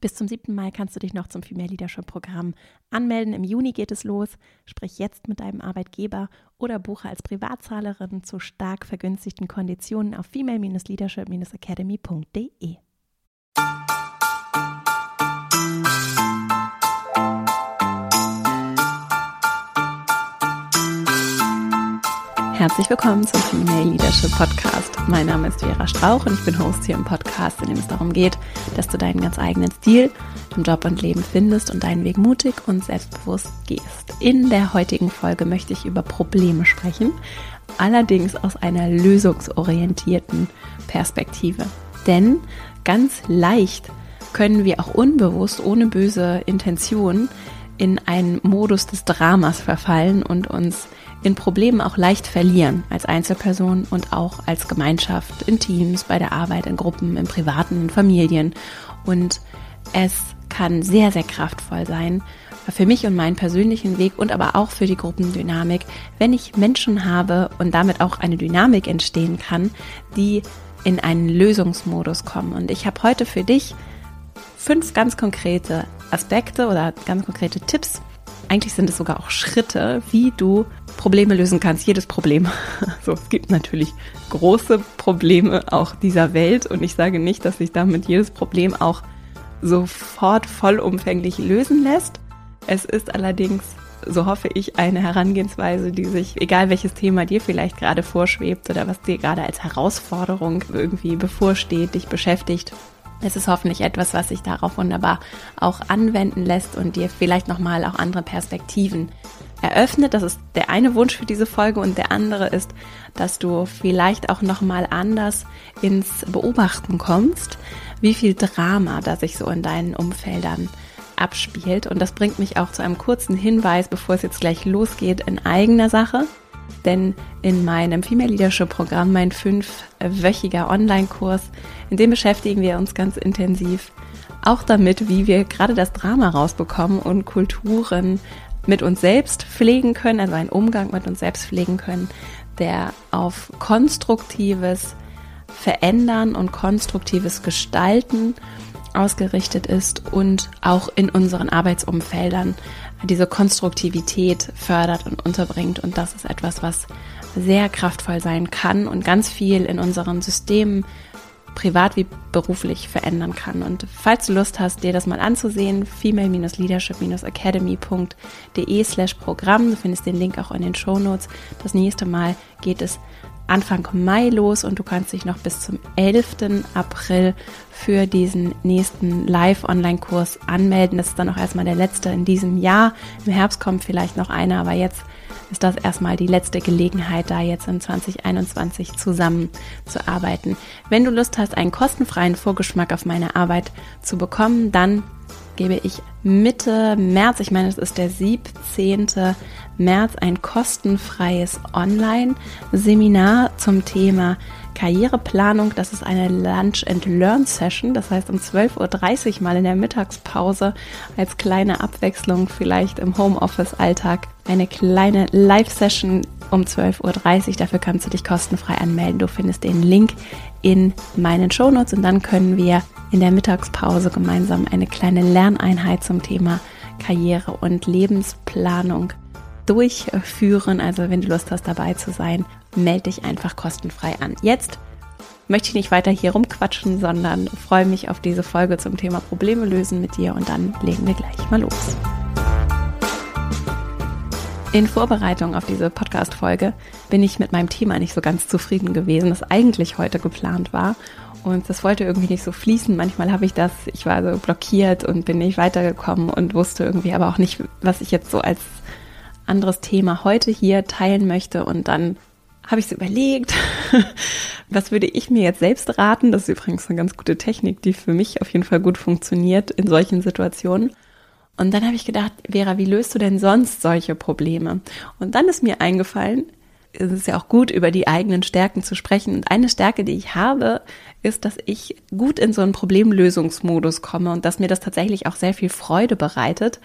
Bis zum 7. Mai kannst du dich noch zum Female Leadership Programm anmelden. Im Juni geht es los. Sprich jetzt mit deinem Arbeitgeber oder buche als Privatzahlerin zu stark vergünstigten Konditionen auf female-leadership-academy.de. Herzlich willkommen zum Female Leadership Podcast. Mein Name ist Vera Strauch und ich bin Host hier im Podcast, in dem es darum geht, dass du deinen ganz eigenen Stil im Job und Leben findest und deinen Weg mutig und selbstbewusst gehst. In der heutigen Folge möchte ich über Probleme sprechen, allerdings aus einer lösungsorientierten Perspektive. Denn ganz leicht können wir auch unbewusst, ohne böse Intention, in einen Modus des Dramas verfallen und uns in Problemen auch leicht verlieren, als Einzelperson und auch als Gemeinschaft, in Teams, bei der Arbeit, in Gruppen, im Privaten, in Familien. Und es kann sehr, sehr kraftvoll sein, für mich und meinen persönlichen Weg und aber auch für die Gruppendynamik, wenn ich Menschen habe und damit auch eine Dynamik entstehen kann, die in einen Lösungsmodus kommen. Und ich habe heute für dich fünf ganz konkrete Aspekte oder ganz konkrete Tipps, eigentlich sind es sogar auch Schritte, wie du Probleme lösen kannst, jedes Problem. So, es gibt natürlich große Probleme auch dieser Welt und ich sage nicht, dass sich damit jedes Problem auch sofort vollumfänglich lösen lässt. Es ist allerdings, so hoffe ich, eine Herangehensweise, die sich, egal welches Thema dir vielleicht gerade vorschwebt oder was dir gerade als Herausforderung irgendwie bevorsteht, dich beschäftigt, es ist hoffentlich etwas, was sich darauf wunderbar auch anwenden lässt und dir vielleicht nochmal auch andere Perspektiven eröffnet. Das ist der eine Wunsch für diese Folge und der andere ist, dass du vielleicht auch nochmal anders ins Beobachten kommst, wie viel Drama da sich so in deinen Umfeldern abspielt. Und das bringt mich auch zu einem kurzen Hinweis, bevor es jetzt gleich losgeht, in eigener Sache. Denn in meinem Female Leadership Programm, mein fünfwöchiger Online-Kurs, in dem beschäftigen wir uns ganz intensiv auch damit, wie wir gerade das Drama rausbekommen und Kulturen mit uns selbst pflegen können, also einen Umgang mit uns selbst pflegen können, der auf konstruktives Verändern und konstruktives Gestalten ausgerichtet ist und auch in unseren Arbeitsumfeldern diese Konstruktivität fördert und unterbringt. Und das ist etwas, was sehr kraftvoll sein kann und ganz viel in unseren Systemen privat wie beruflich verändern kann. Und falls du Lust hast, dir das mal anzusehen, female-leadership-academy.de slash Programm, du findest den Link auch in den Show Notes. Das nächste Mal geht es Anfang Mai los und du kannst dich noch bis zum 11. April für diesen nächsten Live-Online-Kurs anmelden. Das ist dann auch erstmal der letzte in diesem Jahr. Im Herbst kommt vielleicht noch einer, aber jetzt ist das erstmal die letzte Gelegenheit, da jetzt in 2021 zusammenzuarbeiten. Wenn du Lust hast, einen kostenfreien Vorgeschmack auf meine Arbeit zu bekommen, dann gebe ich Mitte März, ich meine, es ist der 17. März, ein kostenfreies Online-Seminar zum Thema Karriereplanung. Das ist eine Lunch and Learn Session. Das heißt um 12.30 Uhr mal in der Mittagspause als kleine Abwechslung vielleicht im Homeoffice-Alltag eine kleine Live-Session um 12.30 Uhr. Dafür kannst du dich kostenfrei anmelden. Du findest den Link in meinen Shownotes und dann können wir in der Mittagspause gemeinsam eine kleine Lerneinheit zum Thema Karriere und Lebensplanung durchführen. Also wenn du Lust hast, dabei zu sein, melde dich einfach kostenfrei an. Jetzt möchte ich nicht weiter hier rumquatschen, sondern freue mich auf diese Folge zum Thema Probleme lösen mit dir und dann legen wir gleich mal los. In Vorbereitung auf diese Podcast-Folge bin ich mit meinem Thema nicht so ganz zufrieden gewesen, das eigentlich heute geplant war. Und das wollte irgendwie nicht so fließen. Manchmal habe ich das, ich war so blockiert und bin nicht weitergekommen und wusste irgendwie aber auch nicht, was ich jetzt so als anderes Thema heute hier teilen möchte. Und dann habe ich es überlegt, was würde ich mir jetzt selbst raten? Das ist übrigens eine ganz gute Technik, die für mich auf jeden Fall gut funktioniert in solchen Situationen. Und dann habe ich gedacht, Vera, wie löst du denn sonst solche Probleme? Und dann ist mir eingefallen, es ist ja auch gut, über die eigenen Stärken zu sprechen. Und eine Stärke, die ich habe, ist, dass ich gut in so einen Problemlösungsmodus komme und dass mir das tatsächlich auch sehr viel Freude bereitet.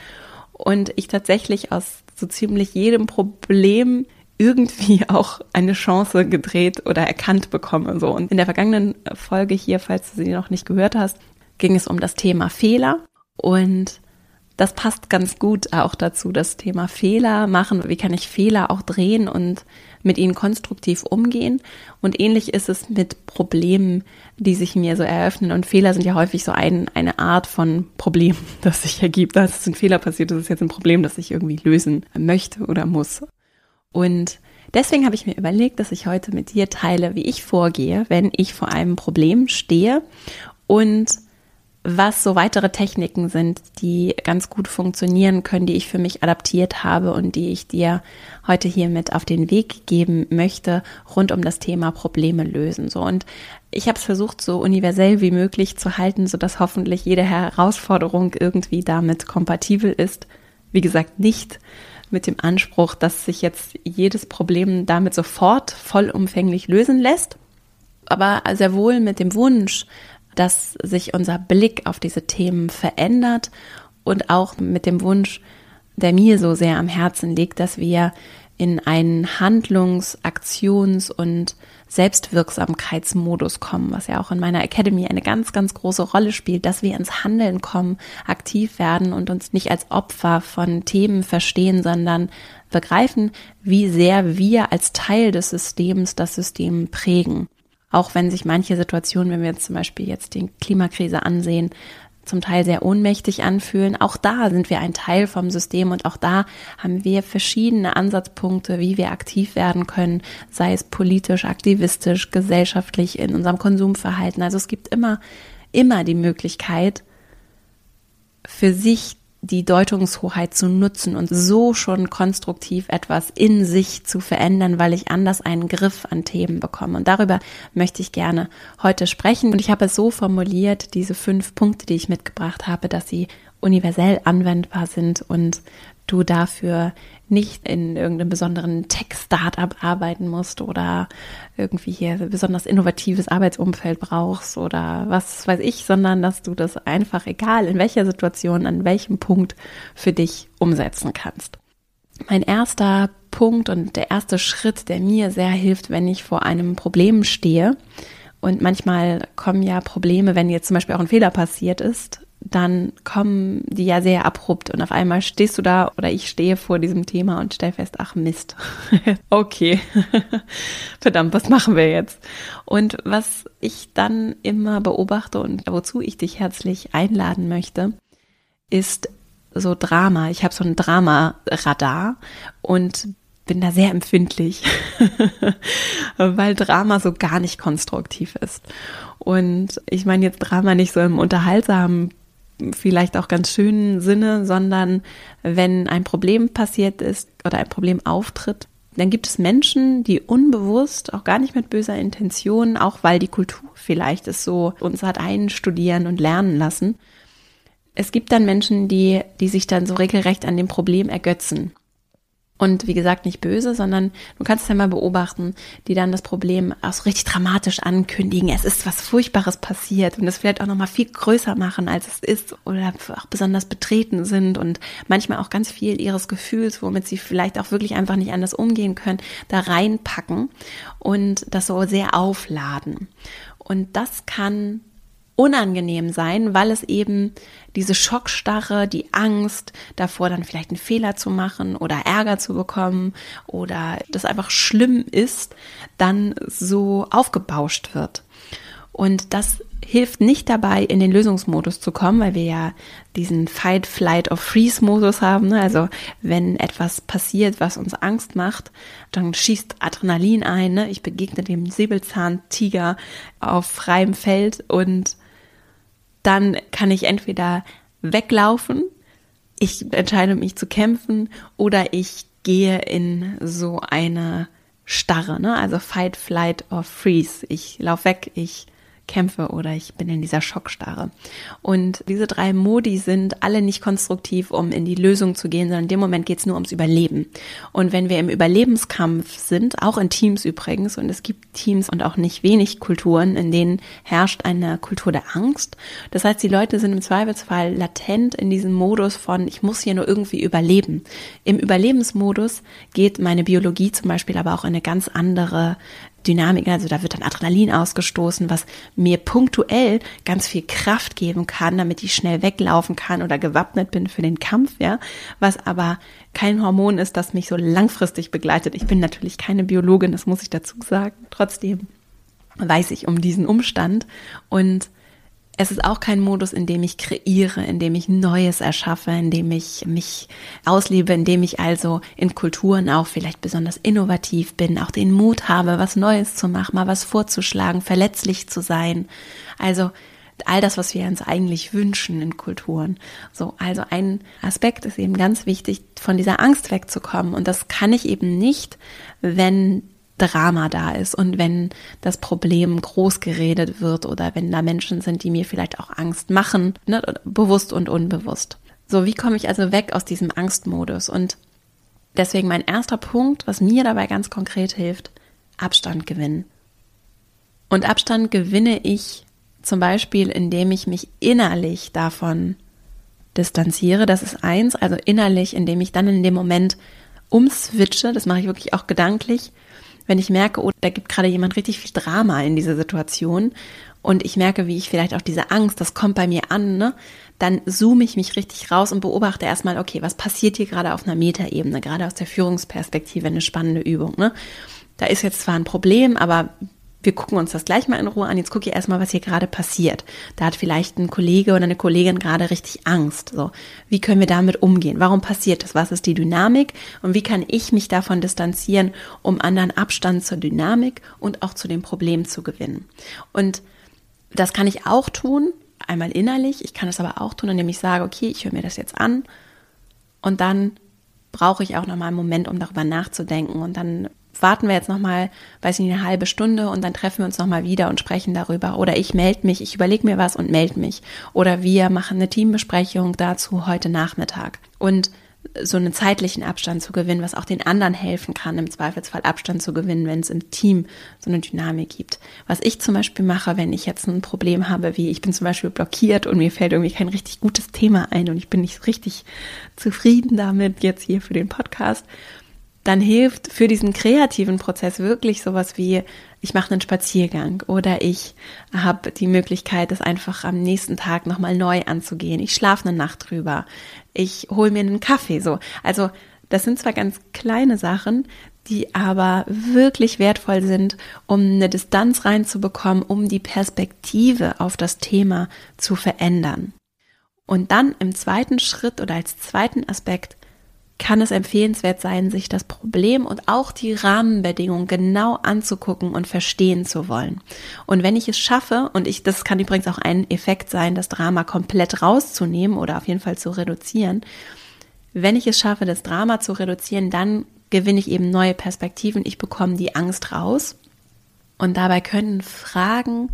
Und ich tatsächlich aus so ziemlich jedem Problem irgendwie auch eine Chance gedreht oder erkannt bekomme. So. Und in der vergangenen Folge hier, falls du sie noch nicht gehört hast, ging es um das Thema Fehler und das passt ganz gut auch dazu, das Thema Fehler machen. Wie kann ich Fehler auch drehen und mit ihnen konstruktiv umgehen? Und ähnlich ist es mit Problemen, die sich mir so eröffnen. Und Fehler sind ja häufig so ein, eine Art von Problem, das sich ergibt. Das ist ein Fehler passiert, das ist jetzt ein Problem, das ich irgendwie lösen möchte oder muss. Und deswegen habe ich mir überlegt, dass ich heute mit dir teile, wie ich vorgehe, wenn ich vor einem Problem stehe und was so weitere Techniken sind, die ganz gut funktionieren können, die ich für mich adaptiert habe und die ich dir heute hier mit auf den Weg geben möchte rund um das Thema Probleme lösen. So und ich habe es versucht so universell wie möglich zu halten, so dass hoffentlich jede Herausforderung irgendwie damit kompatibel ist. Wie gesagt, nicht mit dem Anspruch, dass sich jetzt jedes Problem damit sofort vollumfänglich lösen lässt, aber sehr wohl mit dem Wunsch, dass sich unser Blick auf diese Themen verändert und auch mit dem Wunsch, der mir so sehr am Herzen liegt, dass wir in einen Handlungs-, Aktions- und Selbstwirksamkeitsmodus kommen, was ja auch in meiner Academy eine ganz, ganz große Rolle spielt, dass wir ins Handeln kommen, aktiv werden und uns nicht als Opfer von Themen verstehen, sondern begreifen, wie sehr wir als Teil des Systems das System prägen. Auch wenn sich manche Situationen, wenn wir jetzt zum Beispiel jetzt die Klimakrise ansehen, zum Teil sehr ohnmächtig anfühlen. Auch da sind wir ein Teil vom System und auch da haben wir verschiedene Ansatzpunkte, wie wir aktiv werden können, sei es politisch, aktivistisch, gesellschaftlich in unserem Konsumverhalten. Also es gibt immer, immer die Möglichkeit, für sich die Deutungshoheit zu nutzen und so schon konstruktiv etwas in sich zu verändern, weil ich anders einen Griff an Themen bekomme. Und darüber möchte ich gerne heute sprechen. Und ich habe es so formuliert, diese fünf Punkte, die ich mitgebracht habe, dass sie universell anwendbar sind und du dafür nicht in irgendeinem besonderen Tech-Startup arbeiten musst oder irgendwie hier besonders innovatives Arbeitsumfeld brauchst oder was weiß ich, sondern dass du das einfach, egal in welcher Situation, an welchem Punkt für dich umsetzen kannst. Mein erster Punkt und der erste Schritt, der mir sehr hilft, wenn ich vor einem Problem stehe, und manchmal kommen ja Probleme, wenn jetzt zum Beispiel auch ein Fehler passiert ist, dann kommen die ja sehr abrupt und auf einmal stehst du da oder ich stehe vor diesem Thema und stell fest, ach Mist. okay. Verdammt, was machen wir jetzt? Und was ich dann immer beobachte und wozu ich dich herzlich einladen möchte, ist so Drama. Ich habe so ein Drama-Radar und bin da sehr empfindlich, weil Drama so gar nicht konstruktiv ist. Und ich meine jetzt Drama nicht so im unterhaltsamen vielleicht auch ganz schönen Sinne, sondern wenn ein Problem passiert ist oder ein Problem auftritt, dann gibt es Menschen, die unbewusst, auch gar nicht mit böser Intention, auch weil die Kultur vielleicht es so uns hat einstudieren und lernen lassen. Es gibt dann Menschen, die, die sich dann so regelrecht an dem Problem ergötzen und wie gesagt, nicht böse, sondern du kannst es ja mal beobachten, die dann das Problem auch so richtig dramatisch ankündigen. Es ist was Furchtbares passiert und es vielleicht auch nochmal viel größer machen, als es ist oder auch besonders betreten sind und manchmal auch ganz viel ihres Gefühls, womit sie vielleicht auch wirklich einfach nicht anders umgehen können, da reinpacken und das so sehr aufladen. Und das kann unangenehm sein, weil es eben diese Schockstarre, die Angst davor, dann vielleicht einen Fehler zu machen oder Ärger zu bekommen oder das einfach schlimm ist, dann so aufgebauscht wird. Und das hilft nicht dabei, in den Lösungsmodus zu kommen, weil wir ja diesen Fight, Flight or Freeze-Modus haben. Ne? Also wenn etwas passiert, was uns Angst macht, dann schießt Adrenalin ein. Ne? Ich begegne dem Säbelzahntiger auf freiem Feld und dann kann ich entweder weglaufen, ich entscheide mich zu kämpfen oder ich gehe in so eine Starre, ne? Also Fight, Flight or Freeze. Ich lauf weg, ich kämpfe oder ich bin in dieser Schockstarre. Und diese drei Modi sind alle nicht konstruktiv, um in die Lösung zu gehen, sondern in dem Moment geht es nur ums Überleben. Und wenn wir im Überlebenskampf sind, auch in Teams übrigens, und es gibt Teams und auch nicht wenig Kulturen, in denen herrscht eine Kultur der Angst. Das heißt, die Leute sind im Zweifelsfall latent in diesem Modus von, ich muss hier nur irgendwie überleben. Im Überlebensmodus geht meine Biologie zum Beispiel aber auch in eine ganz andere Dynamik, also da wird dann Adrenalin ausgestoßen, was mir punktuell ganz viel Kraft geben kann, damit ich schnell weglaufen kann oder gewappnet bin für den Kampf, ja, was aber kein Hormon ist, das mich so langfristig begleitet. Ich bin natürlich keine Biologin, das muss ich dazu sagen. Trotzdem weiß ich um diesen Umstand und es ist auch kein Modus, in dem ich kreiere, in dem ich Neues erschaffe, in dem ich mich auslebe, in dem ich also in Kulturen auch vielleicht besonders innovativ bin, auch den Mut habe, was Neues zu machen, mal was vorzuschlagen, verletzlich zu sein. Also all das, was wir uns eigentlich wünschen in Kulturen. So, also ein Aspekt ist eben ganz wichtig, von dieser Angst wegzukommen. Und das kann ich eben nicht, wenn Drama da ist und wenn das Problem groß geredet wird oder wenn da Menschen sind, die mir vielleicht auch Angst machen, ne, bewusst und unbewusst. So, wie komme ich also weg aus diesem Angstmodus? Und deswegen mein erster Punkt, was mir dabei ganz konkret hilft, Abstand gewinnen. Und Abstand gewinne ich zum Beispiel, indem ich mich innerlich davon distanziere. Das ist eins, also innerlich, indem ich dann in dem Moment umswitche, das mache ich wirklich auch gedanklich, wenn ich merke, oh, da gibt gerade jemand richtig viel Drama in dieser Situation und ich merke, wie ich vielleicht auch diese Angst, das kommt bei mir an, ne? dann zoome ich mich richtig raus und beobachte erstmal, okay, was passiert hier gerade auf einer Metaebene, gerade aus der Führungsperspektive, eine spannende Übung. Ne? Da ist jetzt zwar ein Problem, aber wir gucken uns das gleich mal in Ruhe an. Jetzt gucke ich erstmal, was hier gerade passiert. Da hat vielleicht ein Kollege oder eine Kollegin gerade richtig Angst. So, wie können wir damit umgehen? Warum passiert das? Was ist die Dynamik? Und wie kann ich mich davon distanzieren, um anderen Abstand zur Dynamik und auch zu dem Problem zu gewinnen? Und das kann ich auch tun, einmal innerlich. Ich kann es aber auch tun, indem ich sage, okay, ich höre mir das jetzt an und dann brauche ich auch noch mal einen Moment, um darüber nachzudenken und dann warten wir jetzt noch mal, weiß nicht, eine halbe Stunde und dann treffen wir uns noch mal wieder und sprechen darüber. Oder ich melde mich, ich überlege mir was und melde mich. Oder wir machen eine Teambesprechung dazu heute Nachmittag. Und so einen zeitlichen Abstand zu gewinnen, was auch den anderen helfen kann, im Zweifelsfall Abstand zu gewinnen, wenn es im Team so eine Dynamik gibt. Was ich zum Beispiel mache, wenn ich jetzt ein Problem habe, wie ich bin zum Beispiel blockiert und mir fällt irgendwie kein richtig gutes Thema ein und ich bin nicht richtig zufrieden damit jetzt hier für den Podcast, dann hilft für diesen kreativen Prozess wirklich sowas wie, ich mache einen Spaziergang oder ich habe die Möglichkeit, das einfach am nächsten Tag nochmal neu anzugehen. Ich schlafe eine Nacht drüber. Ich hole mir einen Kaffee. So, also das sind zwar ganz kleine Sachen, die aber wirklich wertvoll sind, um eine Distanz reinzubekommen, um die Perspektive auf das Thema zu verändern. Und dann im zweiten Schritt oder als zweiten Aspekt kann es empfehlenswert sein, sich das Problem und auch die Rahmenbedingungen genau anzugucken und verstehen zu wollen. Und wenn ich es schaffe, und ich, das kann übrigens auch ein Effekt sein, das Drama komplett rauszunehmen oder auf jeden Fall zu reduzieren, wenn ich es schaffe, das Drama zu reduzieren, dann gewinne ich eben neue Perspektiven, ich bekomme die Angst raus. Und dabei können Fragen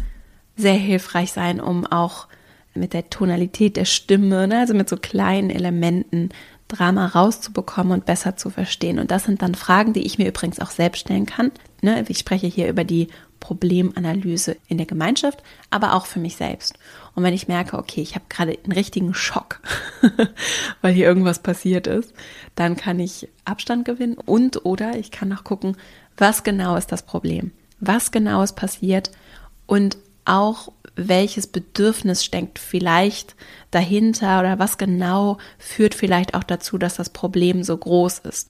sehr hilfreich sein, um auch mit der Tonalität der Stimme, ne, also mit so kleinen Elementen Drama rauszubekommen und besser zu verstehen. Und das sind dann Fragen, die ich mir übrigens auch selbst stellen kann. Ne, ich spreche hier über die Problemanalyse in der Gemeinschaft, aber auch für mich selbst. Und wenn ich merke, okay, ich habe gerade einen richtigen Schock, weil hier irgendwas passiert ist, dann kann ich Abstand gewinnen und oder ich kann noch gucken, was genau ist das Problem? Was genau ist passiert? Und auch welches Bedürfnis steckt vielleicht dahinter oder was genau führt vielleicht auch dazu, dass das Problem so groß ist.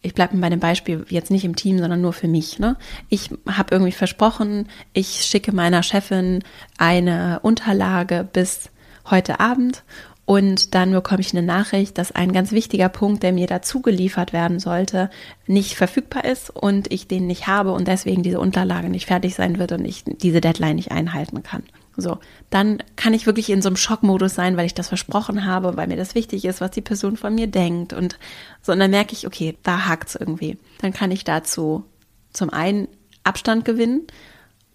Ich bleibe bei dem Beispiel jetzt nicht im Team, sondern nur für mich. Ne? Ich habe irgendwie versprochen, ich schicke meiner Chefin eine Unterlage bis heute Abend und dann bekomme ich eine Nachricht, dass ein ganz wichtiger Punkt, der mir dazu geliefert werden sollte, nicht verfügbar ist und ich den nicht habe und deswegen diese Unterlage nicht fertig sein wird und ich diese Deadline nicht einhalten kann. So, dann kann ich wirklich in so einem Schockmodus sein, weil ich das versprochen habe, weil mir das wichtig ist, was die Person von mir denkt und so. Und dann merke ich, okay, da hakt's irgendwie. Dann kann ich dazu zum einen Abstand gewinnen,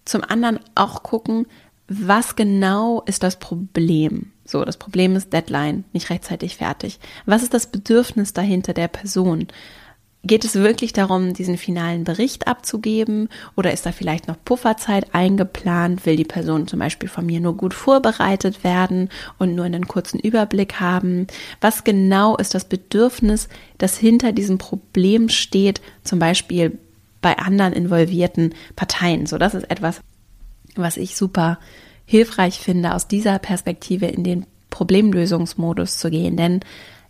zum anderen auch gucken, was genau ist das Problem? So, das Problem ist Deadline, nicht rechtzeitig fertig. Was ist das Bedürfnis dahinter der Person? Geht es wirklich darum, diesen finalen Bericht abzugeben oder ist da vielleicht noch Pufferzeit eingeplant? Will die Person zum Beispiel von mir nur gut vorbereitet werden und nur einen kurzen Überblick haben? Was genau ist das Bedürfnis, das hinter diesem Problem steht? Zum Beispiel bei anderen involvierten Parteien. So, das ist etwas, was ich super hilfreich finde, aus dieser Perspektive in den Problemlösungsmodus zu gehen. Denn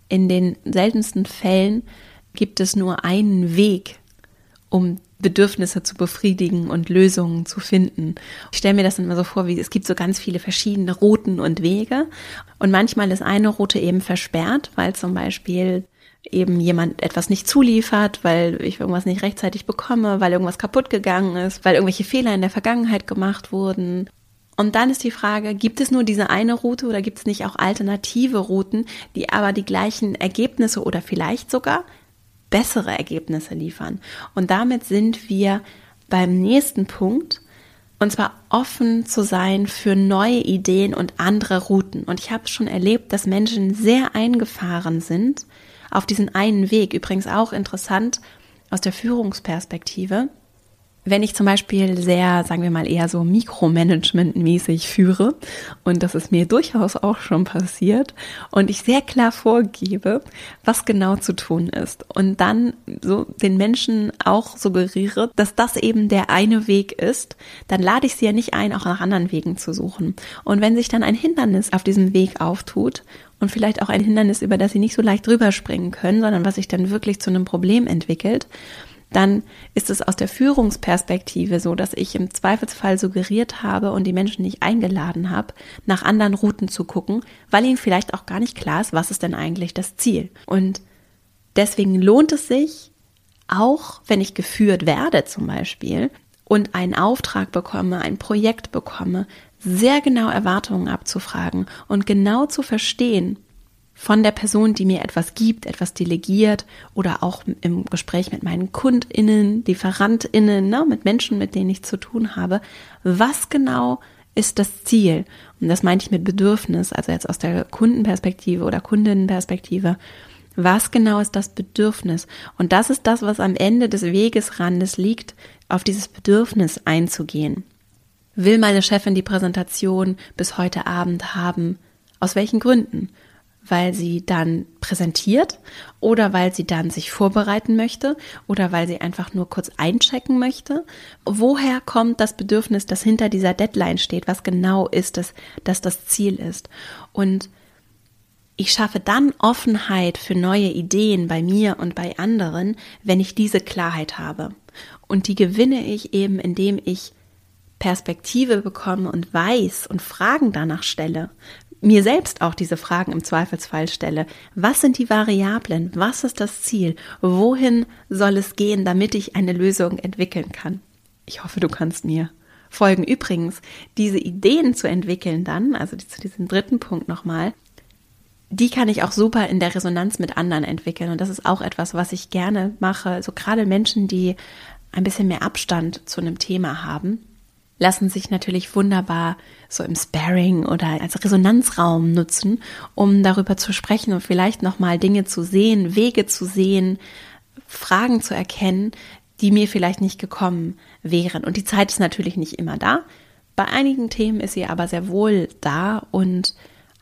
in den seltensten Fällen gibt es nur einen Weg, um Bedürfnisse zu befriedigen und Lösungen zu finden. Ich stelle mir das immer so vor, wie es gibt so ganz viele verschiedene Routen und Wege. Und manchmal ist eine Route eben versperrt, weil zum Beispiel eben jemand etwas nicht zuliefert, weil ich irgendwas nicht rechtzeitig bekomme, weil irgendwas kaputt gegangen ist, weil irgendwelche Fehler in der Vergangenheit gemacht wurden. Und dann ist die Frage, gibt es nur diese eine Route oder gibt es nicht auch alternative Routen, die aber die gleichen Ergebnisse oder vielleicht sogar bessere Ergebnisse liefern? Und damit sind wir beim nächsten Punkt, und zwar offen zu sein für neue Ideen und andere Routen. Und ich habe schon erlebt, dass Menschen sehr eingefahren sind auf diesen einen Weg. Übrigens auch interessant aus der Führungsperspektive wenn ich zum Beispiel sehr, sagen wir mal, eher so Mikromanagement-mäßig führe, und das ist mir durchaus auch schon passiert, und ich sehr klar vorgebe, was genau zu tun ist, und dann so den Menschen auch suggeriere, dass das eben der eine Weg ist, dann lade ich sie ja nicht ein, auch nach anderen Wegen zu suchen. Und wenn sich dann ein Hindernis auf diesem Weg auftut, und vielleicht auch ein Hindernis, über das sie nicht so leicht drüber springen können, sondern was sich dann wirklich zu einem Problem entwickelt, dann ist es aus der Führungsperspektive so, dass ich im Zweifelsfall suggeriert habe und die Menschen nicht eingeladen habe, nach anderen Routen zu gucken, weil ihnen vielleicht auch gar nicht klar ist, was ist denn eigentlich das Ziel. Und deswegen lohnt es sich, auch wenn ich geführt werde zum Beispiel und einen Auftrag bekomme, ein Projekt bekomme, sehr genau Erwartungen abzufragen und genau zu verstehen, von der Person, die mir etwas gibt, etwas delegiert oder auch im Gespräch mit meinen KundInnen, LieferantInnen, ne, mit Menschen, mit denen ich zu tun habe, was genau ist das Ziel? Und das meinte ich mit Bedürfnis, also jetzt aus der Kundenperspektive oder Kundinnenperspektive. Was genau ist das Bedürfnis? Und das ist das, was am Ende des Wegesrandes liegt, auf dieses Bedürfnis einzugehen. Will meine Chefin die Präsentation bis heute Abend haben? Aus welchen Gründen? weil sie dann präsentiert oder weil sie dann sich vorbereiten möchte oder weil sie einfach nur kurz einchecken möchte. Woher kommt das Bedürfnis, das hinter dieser Deadline steht? Was genau ist es, dass das Ziel ist? Und ich schaffe dann Offenheit für neue Ideen bei mir und bei anderen, wenn ich diese Klarheit habe. Und die gewinne ich eben, indem ich Perspektive bekomme und weiß und Fragen danach stelle mir selbst auch diese Fragen im Zweifelsfall stelle. Was sind die Variablen? Was ist das Ziel? Wohin soll es gehen, damit ich eine Lösung entwickeln kann? Ich hoffe, du kannst mir folgen. Übrigens, diese Ideen zu entwickeln dann, also zu diesem dritten Punkt nochmal, die kann ich auch super in der Resonanz mit anderen entwickeln. Und das ist auch etwas, was ich gerne mache. So gerade Menschen, die ein bisschen mehr Abstand zu einem Thema haben, lassen sich natürlich wunderbar so im Sparring oder als Resonanzraum nutzen, um darüber zu sprechen und vielleicht nochmal Dinge zu sehen, Wege zu sehen, Fragen zu erkennen, die mir vielleicht nicht gekommen wären. Und die Zeit ist natürlich nicht immer da. Bei einigen Themen ist sie aber sehr wohl da und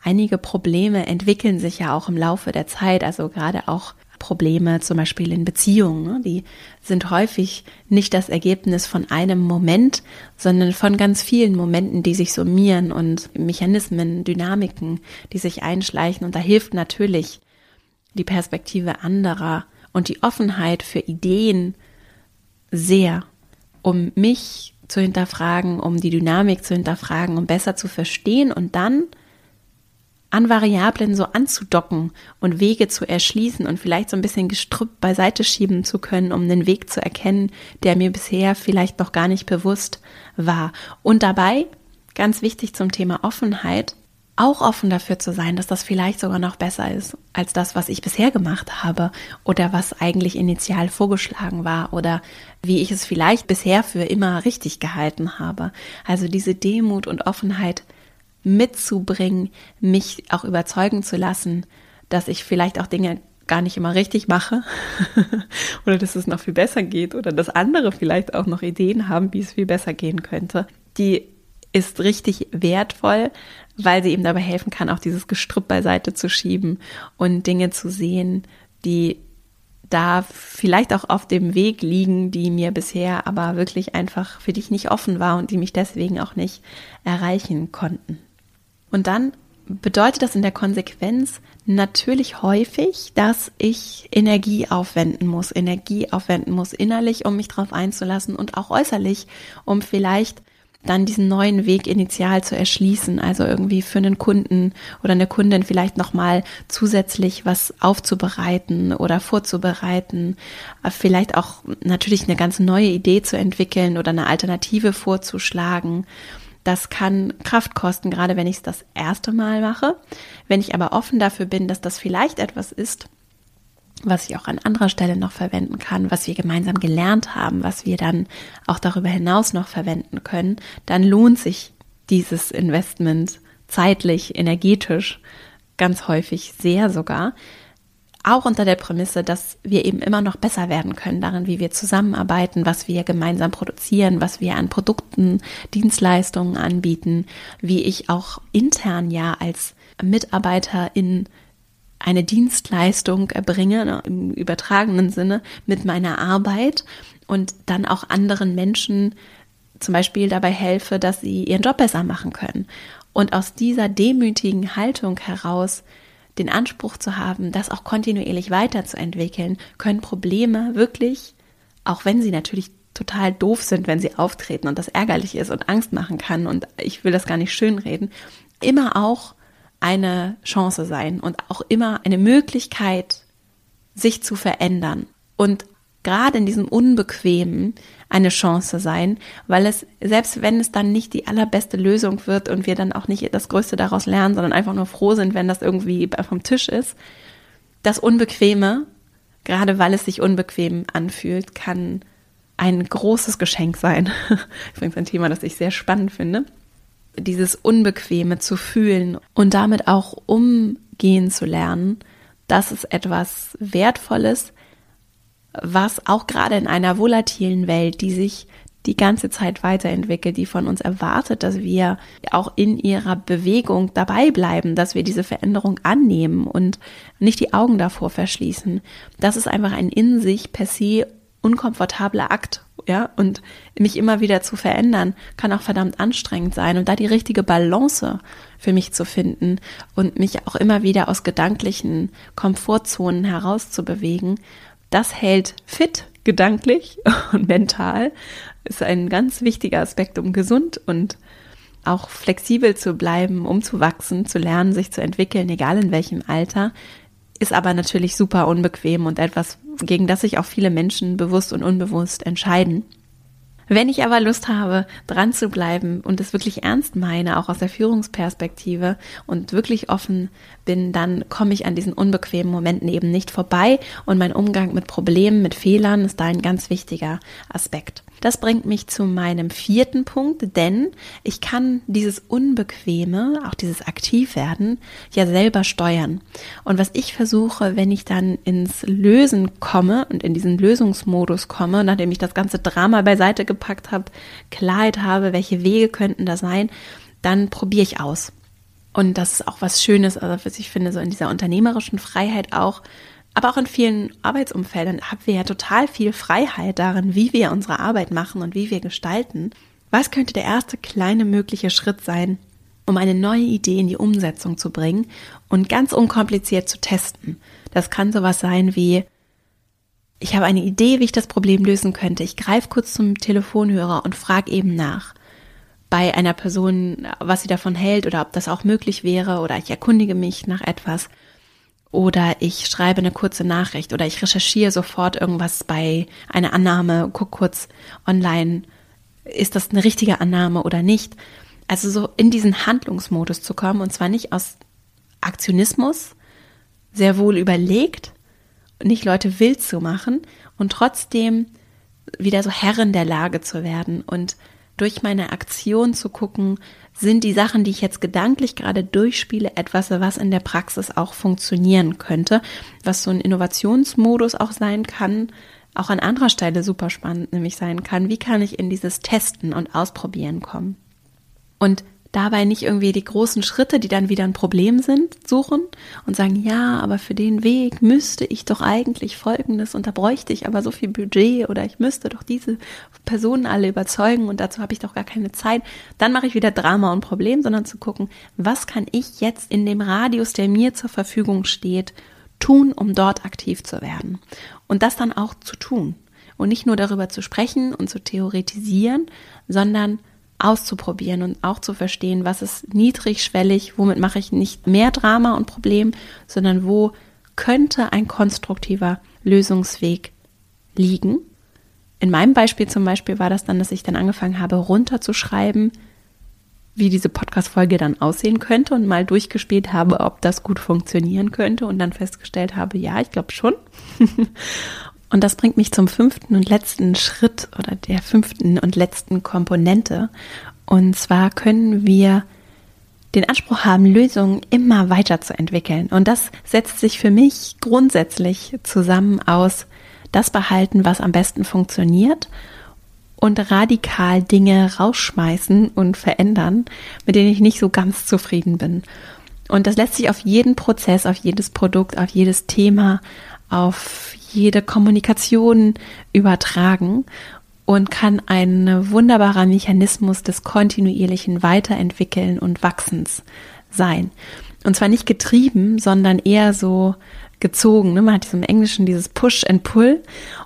einige Probleme entwickeln sich ja auch im Laufe der Zeit, also gerade auch Probleme, zum Beispiel in Beziehungen. Ne? Die sind häufig nicht das Ergebnis von einem Moment, sondern von ganz vielen Momenten, die sich summieren und Mechanismen, Dynamiken, die sich einschleichen. Und da hilft natürlich die Perspektive anderer und die Offenheit für Ideen sehr, um mich zu hinterfragen, um die Dynamik zu hinterfragen, um besser zu verstehen und dann an Variablen so anzudocken und Wege zu erschließen und vielleicht so ein bisschen Gestrüpp beiseite schieben zu können, um einen Weg zu erkennen, der mir bisher vielleicht noch gar nicht bewusst war. Und dabei, ganz wichtig zum Thema Offenheit, auch offen dafür zu sein, dass das vielleicht sogar noch besser ist als das, was ich bisher gemacht habe oder was eigentlich initial vorgeschlagen war oder wie ich es vielleicht bisher für immer richtig gehalten habe. Also diese Demut und Offenheit mitzubringen, mich auch überzeugen zu lassen, dass ich vielleicht auch Dinge gar nicht immer richtig mache oder dass es noch viel besser geht oder dass andere vielleicht auch noch Ideen haben, wie es viel besser gehen könnte. Die ist richtig wertvoll, weil sie eben dabei helfen kann, auch dieses Gestrüpp beiseite zu schieben und Dinge zu sehen, die da vielleicht auch auf dem Weg liegen, die mir bisher aber wirklich einfach für dich nicht offen war und die mich deswegen auch nicht erreichen konnten. Und dann bedeutet das in der Konsequenz natürlich häufig, dass ich Energie aufwenden muss, Energie aufwenden muss innerlich, um mich darauf einzulassen und auch äußerlich, um vielleicht dann diesen neuen Weg initial zu erschließen, also irgendwie für einen Kunden oder eine Kundin vielleicht nochmal zusätzlich was aufzubereiten oder vorzubereiten, vielleicht auch natürlich eine ganz neue Idee zu entwickeln oder eine Alternative vorzuschlagen das kann Kraft kosten, gerade wenn ich es das erste Mal mache. Wenn ich aber offen dafür bin, dass das vielleicht etwas ist, was ich auch an anderer Stelle noch verwenden kann, was wir gemeinsam gelernt haben, was wir dann auch darüber hinaus noch verwenden können, dann lohnt sich dieses Investment zeitlich, energetisch ganz häufig sehr sogar, auch unter der Prämisse, dass wir eben immer noch besser werden können darin, wie wir zusammenarbeiten, was wir gemeinsam produzieren, was wir an Produkten, Dienstleistungen anbieten, wie ich auch intern ja als Mitarbeiter in eine Dienstleistung erbringe, ne, im übertragenen Sinne, mit meiner Arbeit und dann auch anderen Menschen zum Beispiel dabei helfe, dass sie ihren Job besser machen können. Und aus dieser demütigen Haltung heraus den Anspruch zu haben, das auch kontinuierlich weiterzuentwickeln, können Probleme wirklich, auch wenn sie natürlich total doof sind, wenn sie auftreten und das ärgerlich ist und Angst machen kann und ich will das gar nicht schönreden, immer auch eine Chance sein und auch immer eine Möglichkeit, sich zu verändern. Und gerade in diesem Unbequemen eine Chance sein, weil es, selbst wenn es dann nicht die allerbeste Lösung wird und wir dann auch nicht das Größte daraus lernen, sondern einfach nur froh sind, wenn das irgendwie vom Tisch ist, das Unbequeme, gerade weil es sich unbequem anfühlt, kann ein großes Geschenk sein. Übrigens ein Thema, das ich sehr spannend finde. Dieses Unbequeme zu fühlen und damit auch umgehen zu lernen, das ist etwas Wertvolles, was auch gerade in einer volatilen Welt, die sich die ganze Zeit weiterentwickelt, die von uns erwartet, dass wir auch in ihrer Bewegung dabei bleiben, dass wir diese Veränderung annehmen und nicht die Augen davor verschließen. Das ist einfach ein in sich per se unkomfortabler Akt, ja, und mich immer wieder zu verändern, kann auch verdammt anstrengend sein und da die richtige Balance für mich zu finden und mich auch immer wieder aus gedanklichen Komfortzonen herauszubewegen das hält fit gedanklich und mental. Ist ein ganz wichtiger Aspekt, um gesund und auch flexibel zu bleiben, um zu wachsen, zu lernen, sich zu entwickeln, egal in welchem Alter. Ist aber natürlich super unbequem und etwas, gegen das sich auch viele Menschen bewusst und unbewusst entscheiden. Wenn ich aber Lust habe, dran zu bleiben und es wirklich ernst meine, auch aus der Führungsperspektive und wirklich offen bin, dann komme ich an diesen unbequemen Momenten eben nicht vorbei und mein Umgang mit Problemen, mit Fehlern ist da ein ganz wichtiger Aspekt. Das bringt mich zu meinem vierten Punkt, denn ich kann dieses Unbequeme, auch dieses Aktivwerden, ja selber steuern. Und was ich versuche, wenn ich dann ins Lösen komme und in diesen Lösungsmodus komme, nachdem ich das ganze Drama beiseite gepackt habe, Klarheit habe, welche Wege könnten da sein, dann probiere ich aus. Und das ist auch was Schönes, also was ich finde, so in dieser unternehmerischen Freiheit auch, aber auch in vielen Arbeitsumfeldern haben wir ja total viel Freiheit darin, wie wir unsere Arbeit machen und wie wir gestalten. Was könnte der erste kleine mögliche Schritt sein, um eine neue Idee in die Umsetzung zu bringen und ganz unkompliziert zu testen? Das kann sowas sein wie, ich habe eine Idee, wie ich das Problem lösen könnte. Ich greife kurz zum Telefonhörer und frage eben nach bei einer Person, was sie davon hält oder ob das auch möglich wäre oder ich erkundige mich nach etwas oder ich schreibe eine kurze Nachricht oder ich recherchiere sofort irgendwas bei einer Annahme, guck kurz online, ist das eine richtige Annahme oder nicht. Also so in diesen Handlungsmodus zu kommen und zwar nicht aus Aktionismus, sehr wohl überlegt, nicht Leute wild zu machen und trotzdem wieder so Herrin der Lage zu werden und durch meine Aktion zu gucken, sind die Sachen, die ich jetzt gedanklich gerade durchspiele, etwas, was in der Praxis auch funktionieren könnte, was so ein Innovationsmodus auch sein kann, auch an anderer Stelle super spannend nämlich sein kann. Wie kann ich in dieses Testen und Ausprobieren kommen? Und dabei nicht irgendwie die großen Schritte, die dann wieder ein Problem sind, suchen und sagen, ja, aber für den Weg müsste ich doch eigentlich Folgendes und da bräuchte ich aber so viel Budget oder ich müsste doch diese Personen alle überzeugen und dazu habe ich doch gar keine Zeit. Dann mache ich wieder Drama und Problem, sondern zu gucken, was kann ich jetzt in dem Radius, der mir zur Verfügung steht, tun, um dort aktiv zu werden. Und das dann auch zu tun. Und nicht nur darüber zu sprechen und zu theoretisieren, sondern auszuprobieren und auch zu verstehen, was ist niedrigschwellig, womit mache ich nicht mehr Drama und Problem, sondern wo könnte ein konstruktiver Lösungsweg liegen. In meinem Beispiel zum Beispiel war das dann, dass ich dann angefangen habe, runterzuschreiben, wie diese Podcast-Folge dann aussehen könnte und mal durchgespielt habe, ob das gut funktionieren könnte und dann festgestellt habe, ja, ich glaube schon. Und das bringt mich zum fünften und letzten Schritt oder der fünften und letzten Komponente. Und zwar können wir den Anspruch haben, Lösungen immer weiterzuentwickeln. Und das setzt sich für mich grundsätzlich zusammen aus das behalten, was am besten funktioniert und radikal Dinge rausschmeißen und verändern, mit denen ich nicht so ganz zufrieden bin. Und das lässt sich auf jeden Prozess, auf jedes Produkt, auf jedes Thema, auf jede Kommunikation übertragen und kann ein wunderbarer Mechanismus des kontinuierlichen Weiterentwickeln und Wachsens sein. Und zwar nicht getrieben, sondern eher so gezogen. Ne? Man hat im Englischen dieses Push and Pull.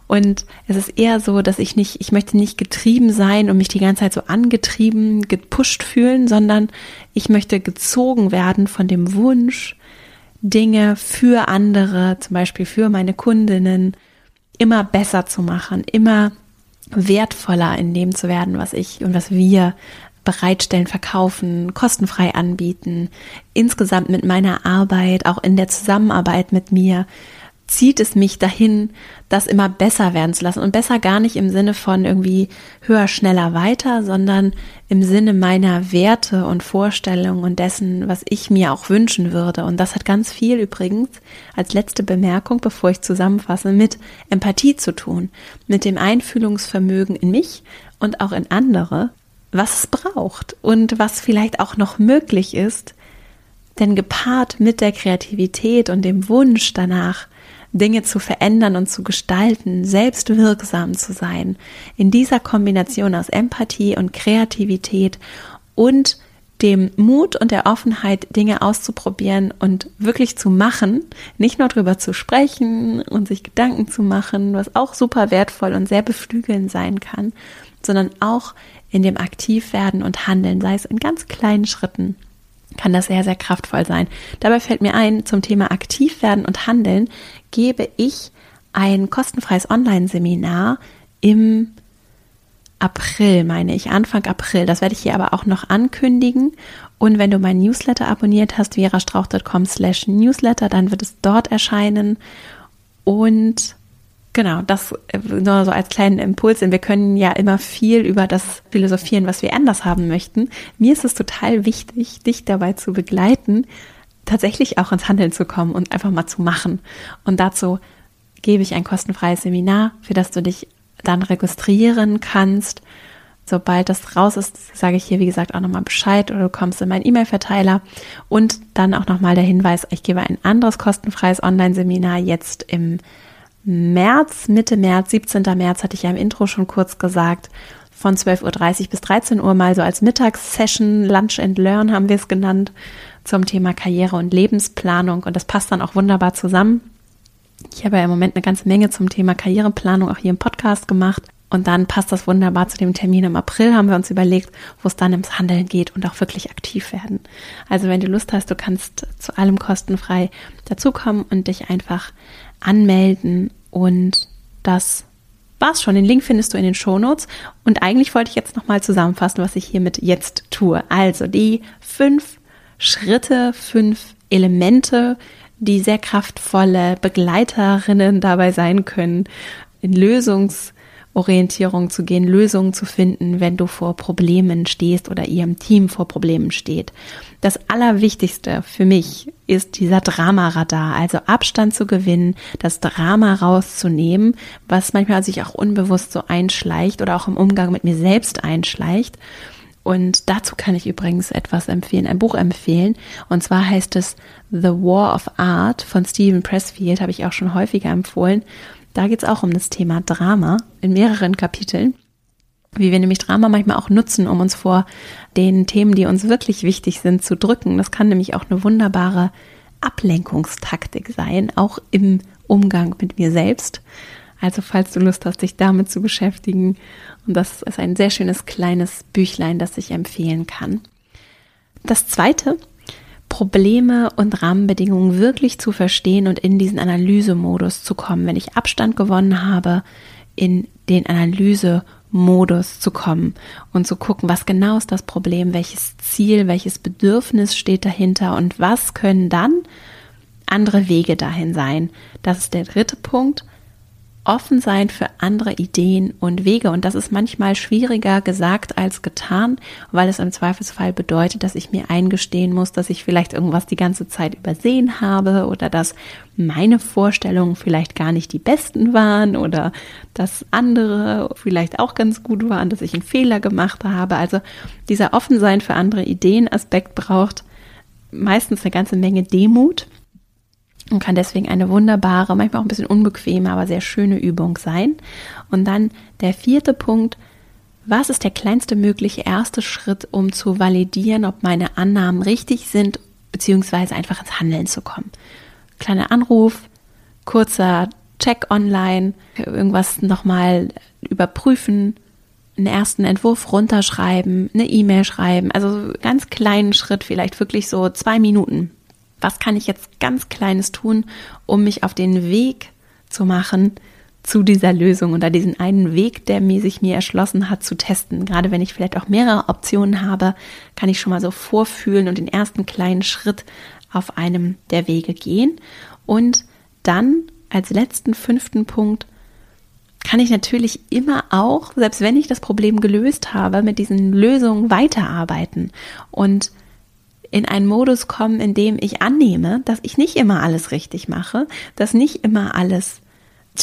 Und es ist eher so, dass ich nicht, ich möchte nicht getrieben sein und mich die ganze Zeit so angetrieben, gepusht fühlen, sondern ich möchte gezogen werden von dem Wunsch, Dinge für andere, zum Beispiel für meine Kundinnen, immer besser zu machen, immer wertvoller in dem zu werden, was ich und was wir bereitstellen, verkaufen, kostenfrei anbieten, insgesamt mit meiner Arbeit, auch in der Zusammenarbeit mit mir, zieht es mich dahin, das immer besser werden zu lassen. Und besser gar nicht im Sinne von irgendwie höher, schneller, weiter, sondern im Sinne meiner Werte und Vorstellungen und dessen, was ich mir auch wünschen würde. Und das hat ganz viel übrigens als letzte Bemerkung, bevor ich zusammenfasse, mit Empathie zu tun, mit dem Einfühlungsvermögen in mich und auch in andere, was es braucht und was vielleicht auch noch möglich ist. Denn gepaart mit der Kreativität und dem Wunsch danach, Dinge zu verändern und zu gestalten, selbst wirksam zu sein. In dieser Kombination aus Empathie und Kreativität und dem Mut und der Offenheit, Dinge auszuprobieren und wirklich zu machen, nicht nur darüber zu sprechen und sich Gedanken zu machen, was auch super wertvoll und sehr beflügelnd sein kann, sondern auch in dem Aktivwerden und Handeln, sei es in ganz kleinen Schritten kann das sehr, sehr kraftvoll sein. Dabei fällt mir ein, zum Thema aktiv werden und handeln gebe ich ein kostenfreies Online-Seminar im April, meine ich, Anfang April. Das werde ich hier aber auch noch ankündigen. Und wenn du meinen Newsletter abonniert hast, verastrauch.com slash Newsletter, dann wird es dort erscheinen. Und Genau, das äh, nur so als kleinen Impuls. Denn wir können ja immer viel über das philosophieren, was wir anders haben möchten. Mir ist es total wichtig, dich dabei zu begleiten, tatsächlich auch ins Handeln zu kommen und einfach mal zu machen. Und dazu gebe ich ein kostenfreies Seminar, für das du dich dann registrieren kannst. Sobald das raus ist, sage ich hier, wie gesagt, auch nochmal Bescheid oder du kommst in meinen E-Mail-Verteiler. Und dann auch nochmal der Hinweis, ich gebe ein anderes kostenfreies Online-Seminar jetzt im März, Mitte März, 17. März hatte ich ja im Intro schon kurz gesagt, von 12.30 Uhr bis 13 Uhr mal so als Mittagssession, Lunch and Learn haben wir es genannt, zum Thema Karriere und Lebensplanung. Und das passt dann auch wunderbar zusammen. Ich habe ja im Moment eine ganze Menge zum Thema Karriereplanung auch hier im Podcast gemacht. Und dann passt das wunderbar zu dem Termin im April, haben wir uns überlegt, wo es dann ins Handeln geht und auch wirklich aktiv werden. Also wenn du Lust hast, du kannst zu allem kostenfrei dazukommen und dich einfach anmelden und das war's schon. Den Link findest du in den Shownotes. Und eigentlich wollte ich jetzt nochmal zusammenfassen, was ich hiermit jetzt tue. Also die fünf Schritte, fünf Elemente, die sehr kraftvolle Begleiterinnen dabei sein können, in Lösungs- Orientierung zu gehen, Lösungen zu finden, wenn du vor Problemen stehst oder ihr im Team vor Problemen steht. Das Allerwichtigste für mich ist dieser Dramaradar, also Abstand zu gewinnen, das Drama rauszunehmen, was manchmal sich auch unbewusst so einschleicht oder auch im Umgang mit mir selbst einschleicht Und dazu kann ich übrigens etwas empfehlen, ein Buch empfehlen. Und zwar heißt es The War of Art von Stephen Pressfield, habe ich auch schon häufiger empfohlen. Da geht es auch um das Thema Drama in mehreren Kapiteln. Wie wir nämlich Drama manchmal auch nutzen, um uns vor den Themen, die uns wirklich wichtig sind, zu drücken. Das kann nämlich auch eine wunderbare Ablenkungstaktik sein, auch im Umgang mit mir selbst. Also falls du Lust hast, dich damit zu beschäftigen. Und das ist ein sehr schönes kleines Büchlein, das ich empfehlen kann. Das zweite, Probleme und Rahmenbedingungen wirklich zu verstehen und in diesen Analysemodus zu kommen. Wenn ich Abstand gewonnen habe, in den Analysemodus zu kommen und zu gucken, was genau ist das Problem, welches Ziel, welches Bedürfnis steht dahinter und was können dann andere Wege dahin sein. Das ist der dritte Punkt offen sein für andere Ideen und Wege. Und das ist manchmal schwieriger gesagt als getan, weil es im Zweifelsfall bedeutet, dass ich mir eingestehen muss, dass ich vielleicht irgendwas die ganze Zeit übersehen habe oder dass meine Vorstellungen vielleicht gar nicht die besten waren oder dass andere vielleicht auch ganz gut waren, dass ich einen Fehler gemacht habe. Also dieser Offensein für andere Ideen Aspekt braucht meistens eine ganze Menge Demut und kann deswegen eine wunderbare, manchmal auch ein bisschen unbequeme, aber sehr schöne Übung sein. Und dann der vierte Punkt, was ist der kleinste mögliche erste Schritt, um zu validieren, ob meine Annahmen richtig sind, beziehungsweise einfach ins Handeln zu kommen? Kleiner Anruf, kurzer Check online, irgendwas nochmal überprüfen, einen ersten Entwurf runterschreiben, eine E-Mail schreiben, also ganz kleinen Schritt, vielleicht wirklich so zwei Minuten was kann ich jetzt ganz Kleines tun, um mich auf den Weg zu machen zu dieser Lösung oder diesen einen Weg, der mir sich mir erschlossen hat, zu testen. Gerade wenn ich vielleicht auch mehrere Optionen habe, kann ich schon mal so vorfühlen und den ersten kleinen Schritt auf einem der Wege gehen. Und dann als letzten fünften Punkt kann ich natürlich immer auch, selbst wenn ich das Problem gelöst habe, mit diesen Lösungen weiterarbeiten und in einen Modus kommen, in dem ich annehme, dass ich nicht immer alles richtig mache, dass nicht immer alles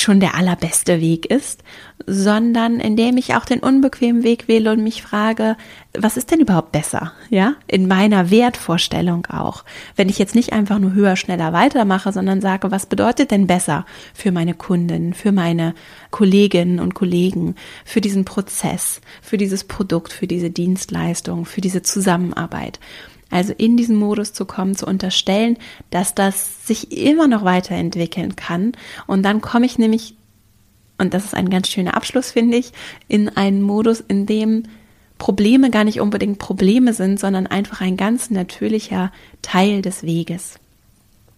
schon der allerbeste Weg ist, sondern in dem ich auch den unbequemen Weg wähle und mich frage, was ist denn überhaupt besser? Ja, in meiner Wertvorstellung auch. Wenn ich jetzt nicht einfach nur höher, schneller weitermache, sondern sage, was bedeutet denn besser für meine Kunden, für meine Kolleginnen und Kollegen, für diesen Prozess, für dieses Produkt, für diese Dienstleistung, für diese Zusammenarbeit? Also in diesen Modus zu kommen, zu unterstellen, dass das sich immer noch weiterentwickeln kann. Und dann komme ich nämlich, und das ist ein ganz schöner Abschluss, finde ich, in einen Modus, in dem Probleme gar nicht unbedingt Probleme sind, sondern einfach ein ganz natürlicher Teil des Weges.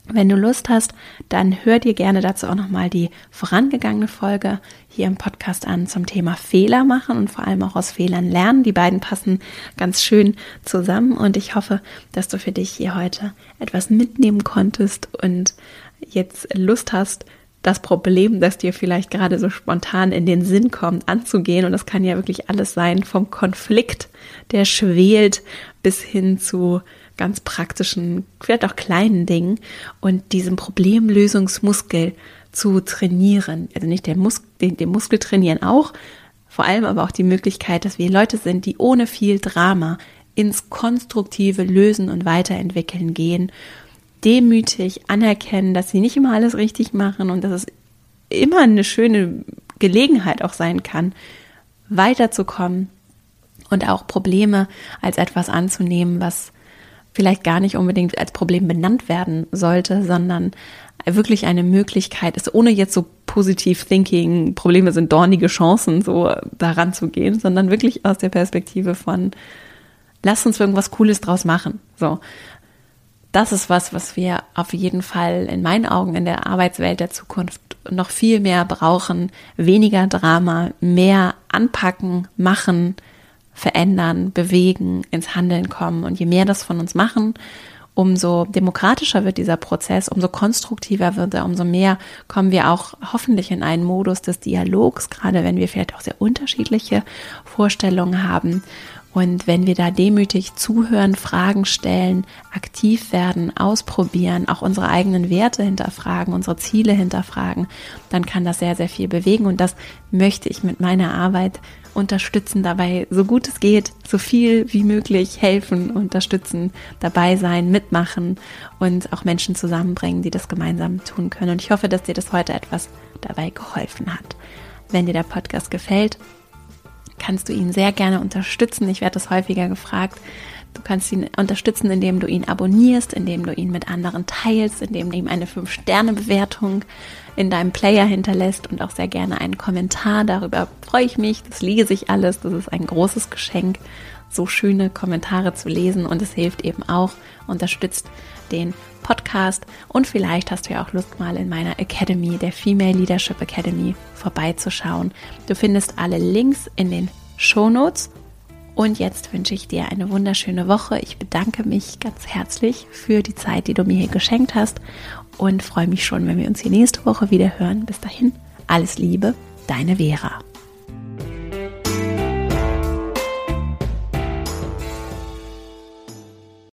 Wenn du Lust hast, dann hör dir gerne dazu auch nochmal die vorangegangene Folge hier im Podcast an zum Thema Fehler machen und vor allem auch aus Fehlern lernen. Die beiden passen ganz schön zusammen und ich hoffe, dass du für dich hier heute etwas mitnehmen konntest und jetzt Lust hast, das Problem, das dir vielleicht gerade so spontan in den Sinn kommt, anzugehen. Und das kann ja wirklich alles sein, vom Konflikt, der schwelt, bis hin zu ganz praktischen, vielleicht auch kleinen Dingen und diesem Problemlösungsmuskel zu trainieren. Also nicht der Mus den, den Muskel trainieren auch, vor allem aber auch die Möglichkeit, dass wir Leute sind, die ohne viel Drama ins konstruktive Lösen und Weiterentwickeln gehen, demütig anerkennen, dass sie nicht immer alles richtig machen und dass es immer eine schöne Gelegenheit auch sein kann, weiterzukommen und auch Probleme als etwas anzunehmen, was vielleicht gar nicht unbedingt als Problem benannt werden sollte, sondern wirklich eine Möglichkeit ist, ohne jetzt so positiv thinking, Probleme sind dornige Chancen, so daran zu gehen, sondern wirklich aus der Perspektive von, lass uns irgendwas Cooles draus machen. So. Das ist was, was wir auf jeden Fall in meinen Augen in der Arbeitswelt der Zukunft noch viel mehr brauchen. Weniger Drama, mehr anpacken, machen, verändern, bewegen, ins Handeln kommen. Und je mehr das von uns machen, umso demokratischer wird dieser Prozess, umso konstruktiver wird er, umso mehr kommen wir auch hoffentlich in einen Modus des Dialogs, gerade wenn wir vielleicht auch sehr unterschiedliche Vorstellungen haben Und wenn wir da demütig zuhören, Fragen stellen, aktiv werden, ausprobieren, auch unsere eigenen Werte hinterfragen, unsere Ziele hinterfragen, dann kann das sehr, sehr viel bewegen. Und das möchte ich mit meiner Arbeit unterstützen, dabei so gut es geht, so viel wie möglich helfen, unterstützen, dabei sein, mitmachen und auch Menschen zusammenbringen, die das gemeinsam tun können. Und ich hoffe, dass dir das heute etwas dabei geholfen hat. Wenn dir der Podcast gefällt, kannst du ihn sehr gerne unterstützen. Ich werde das häufiger gefragt. Du kannst ihn unterstützen, indem du ihn abonnierst, indem du ihn mit anderen teilst, indem du ihm eine 5-Sterne-Bewertung in deinem Player hinterlässt und auch sehr gerne einen Kommentar. Darüber freue ich mich. Das liege sich alles. Das ist ein großes Geschenk, so schöne Kommentare zu lesen und es hilft eben auch, unterstützt den Podcast und vielleicht hast du ja auch Lust mal in meiner Academy, der Female Leadership Academy, vorbeizuschauen. Du findest alle Links in den Show Notes. Und jetzt wünsche ich dir eine wunderschöne Woche. Ich bedanke mich ganz herzlich für die Zeit, die du mir hier geschenkt hast und freue mich schon, wenn wir uns hier nächste Woche wieder hören. Bis dahin, alles Liebe, deine Vera.